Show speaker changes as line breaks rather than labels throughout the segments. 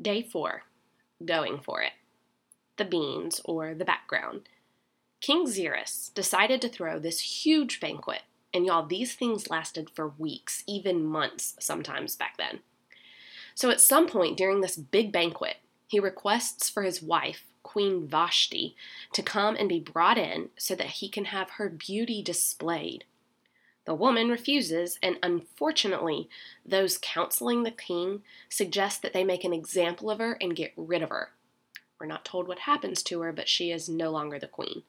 Day 4 Going for it. The beans, or the background. King Xerxes decided to throw this huge banquet, and y'all, these things lasted for weeks, even months sometimes back then. So at some point during this big banquet, he requests for his wife, Queen Vashti, to come and be brought in so that he can have her beauty displayed. The woman refuses, and unfortunately, those counseling the king suggest that they make an example of her and get rid of her. We're not told what happens to her, but she is no longer the queen.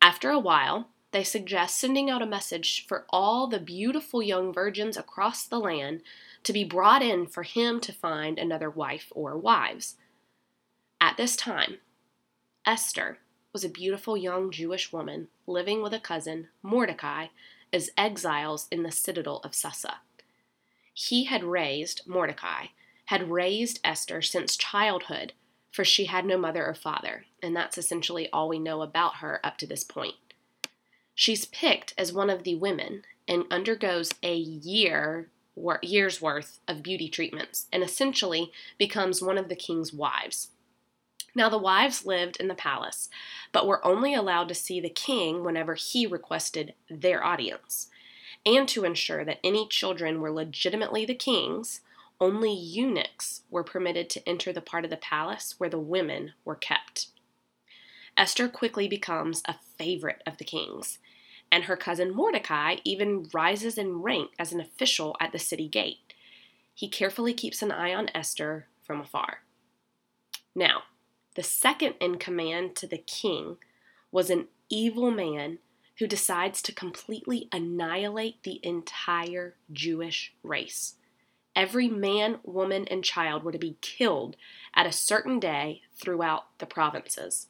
After a while, they suggest sending out a message for all the beautiful young virgins across the land to be brought in for him to find another wife or wives. At this time, Esther was a beautiful young Jewish woman living with a cousin, Mordecai, as exiles in the citadel of Susa. He had raised, Mordecai, had raised Esther since childhood, for she had no mother or father, and that's essentially all we know about her up to this point. She's picked as one of the women and undergoes a year year's worth of beauty treatments and essentially becomes one of the king's wives. Now, the wives lived in the palace, but were only allowed to see the king whenever he requested their audience. And to ensure that any children were legitimately the king's, only eunuchs were permitted to enter the part of the palace where the women were kept. Esther quickly becomes a favorite of the king's, and her cousin Mordecai even rises in rank as an official at the city gate. He carefully keeps an eye on Esther from afar. Now, the second in command to the king was an evil man who decides to completely annihilate the entire Jewish race. Every man, woman, and child were to be killed at a certain day throughout the provinces.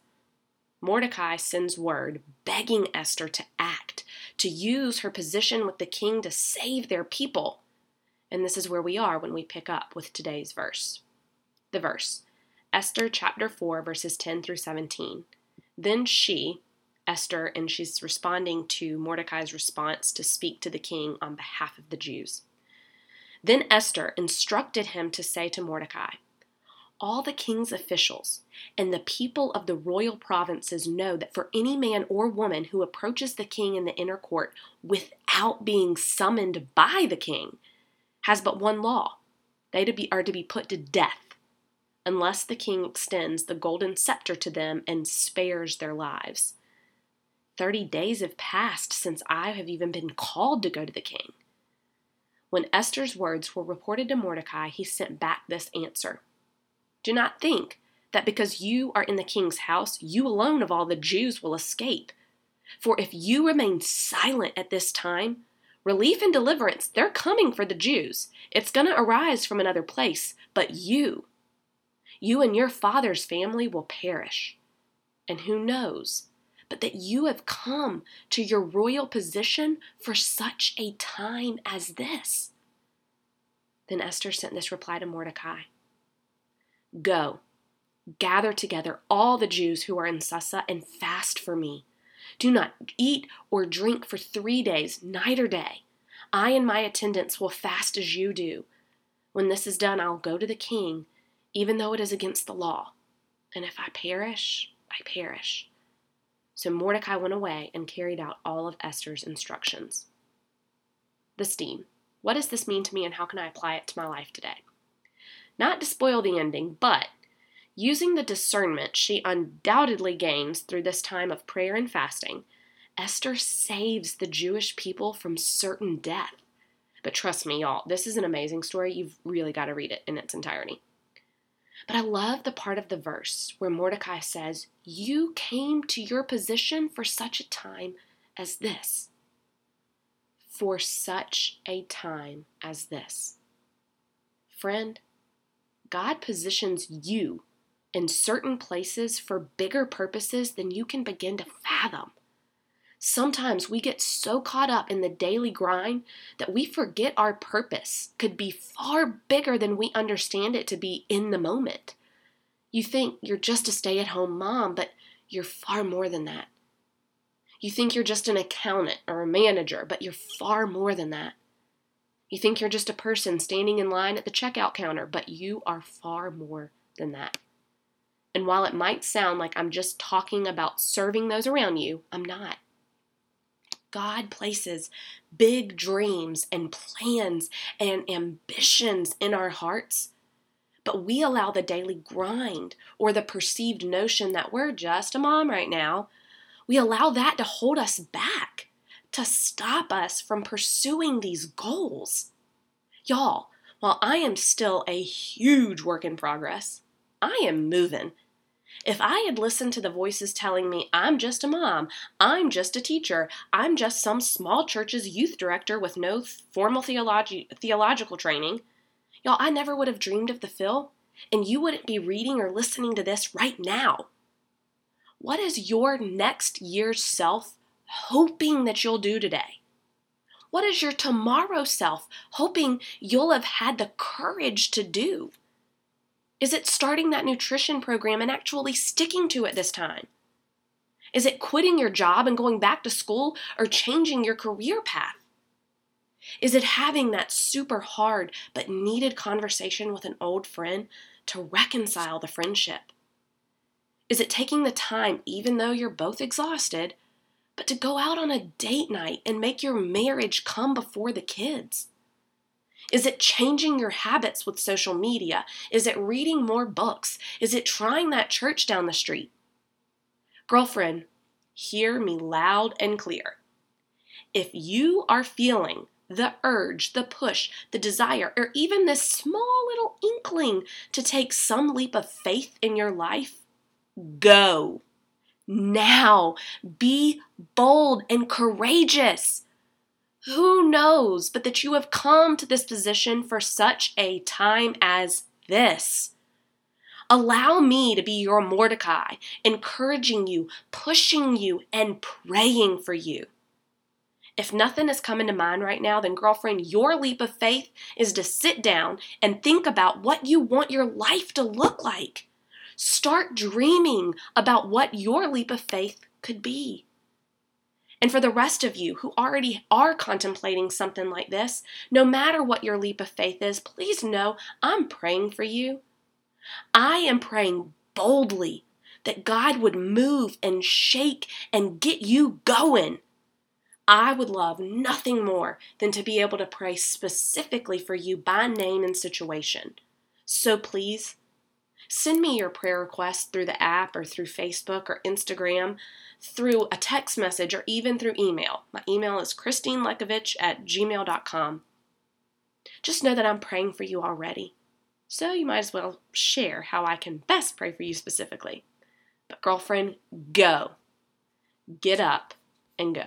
Mordecai sends word begging Esther to act, to use her position with the king to save their people. And this is where we are when we pick up with today's verse. The verse Esther chapter 4, verses 10 through 17. Then she, Esther, and she's responding to Mordecai's response to speak to the king on behalf of the Jews. Then Esther instructed him to say to Mordecai, all the king's officials and the people of the royal provinces know that for any man or woman who approaches the king in the inner court without being summoned by the king has but one law. They to be, are to be put to death unless the king extends the golden scepter to them and spares their lives. Thirty days have passed since I have even been called to go to the king. When Esther's words were reported to Mordecai, he sent back this answer Do not think that because you are in the king's house, you alone of all the Jews will escape. For if you remain silent at this time, relief and deliverance, they're coming for the Jews. It's going to arise from another place, but you, you and your father's family will perish. And who knows but that you have come to your royal position for such a time as this? Then Esther sent this reply to Mordecai Go, gather together all the Jews who are in Susa and fast for me. Do not eat or drink for three days, night or day. I and my attendants will fast as you do. When this is done, I'll go to the king even though it is against the law. And if I perish, I perish. So Mordecai went away and carried out all of Esther's instructions. The steam. What does this mean to me and how can I apply it to my life today? Not to spoil the ending, but using the discernment she undoubtedly gains through this time of prayer and fasting, Esther saves the Jewish people from certain death. But trust me, y'all, this is an amazing story. You've really got to read it in its entirety. But I love the part of the verse where Mordecai says, You came to your position for such a time as this. For such a time as this. Friend, God positions you in certain places for bigger purposes than you can begin to fathom. Sometimes we get so caught up in the daily grind that we forget our purpose could be far bigger than we understand it to be in the moment. You think you're just a stay at home mom, but you're far more than that. You think you're just an accountant or a manager, but you're far more than that. You think you're just a person standing in line at the checkout counter, but you are far more than that. And while it might sound like I'm just talking about serving those around you, I'm not. God places big dreams and plans and ambitions in our hearts, but we allow the daily grind or the perceived notion that we're just a mom right now, we allow that to hold us back, to stop us from pursuing these goals. Y'all, while I am still a huge work in progress, I am moving if I had listened to the voices telling me I'm just a mom, I'm just a teacher, I'm just some small church's youth director with no formal theology, theological training, y'all, I never would have dreamed of the Phil, and you wouldn't be reading or listening to this right now. What is your next year's self hoping that you'll do today? What is your tomorrow self hoping you'll have had the courage to do? Is it starting that nutrition program and actually sticking to it this time? Is it quitting your job and going back to school or changing your career path? Is it having that super hard but needed conversation with an old friend to reconcile the friendship? Is it taking the time, even though you're both exhausted, but to go out on a date night and make your marriage come before the kids? Is it changing your habits with social media? Is it reading more books? Is it trying that church down the street? Girlfriend, hear me loud and clear. If you are feeling the urge, the push, the desire, or even this small little inkling to take some leap of faith in your life, go. Now, be bold and courageous. Who knows but that you have come to this position for such a time as this? Allow me to be your Mordecai, encouraging you, pushing you, and praying for you. If nothing is coming to mind right now, then, girlfriend, your leap of faith is to sit down and think about what you want your life to look like. Start dreaming about what your leap of faith could be. And for the rest of you who already are contemplating something like this, no matter what your leap of faith is, please know I'm praying for you. I am praying boldly that God would move and shake and get you going. I would love nothing more than to be able to pray specifically for you by name and situation. So please, send me your prayer request through the app or through Facebook or Instagram through a text message or even through email. My email is christinelekovich at gmail.com. Just know that I'm praying for you already. So you might as well share how I can best pray for you specifically. But, girlfriend, go. Get up and go.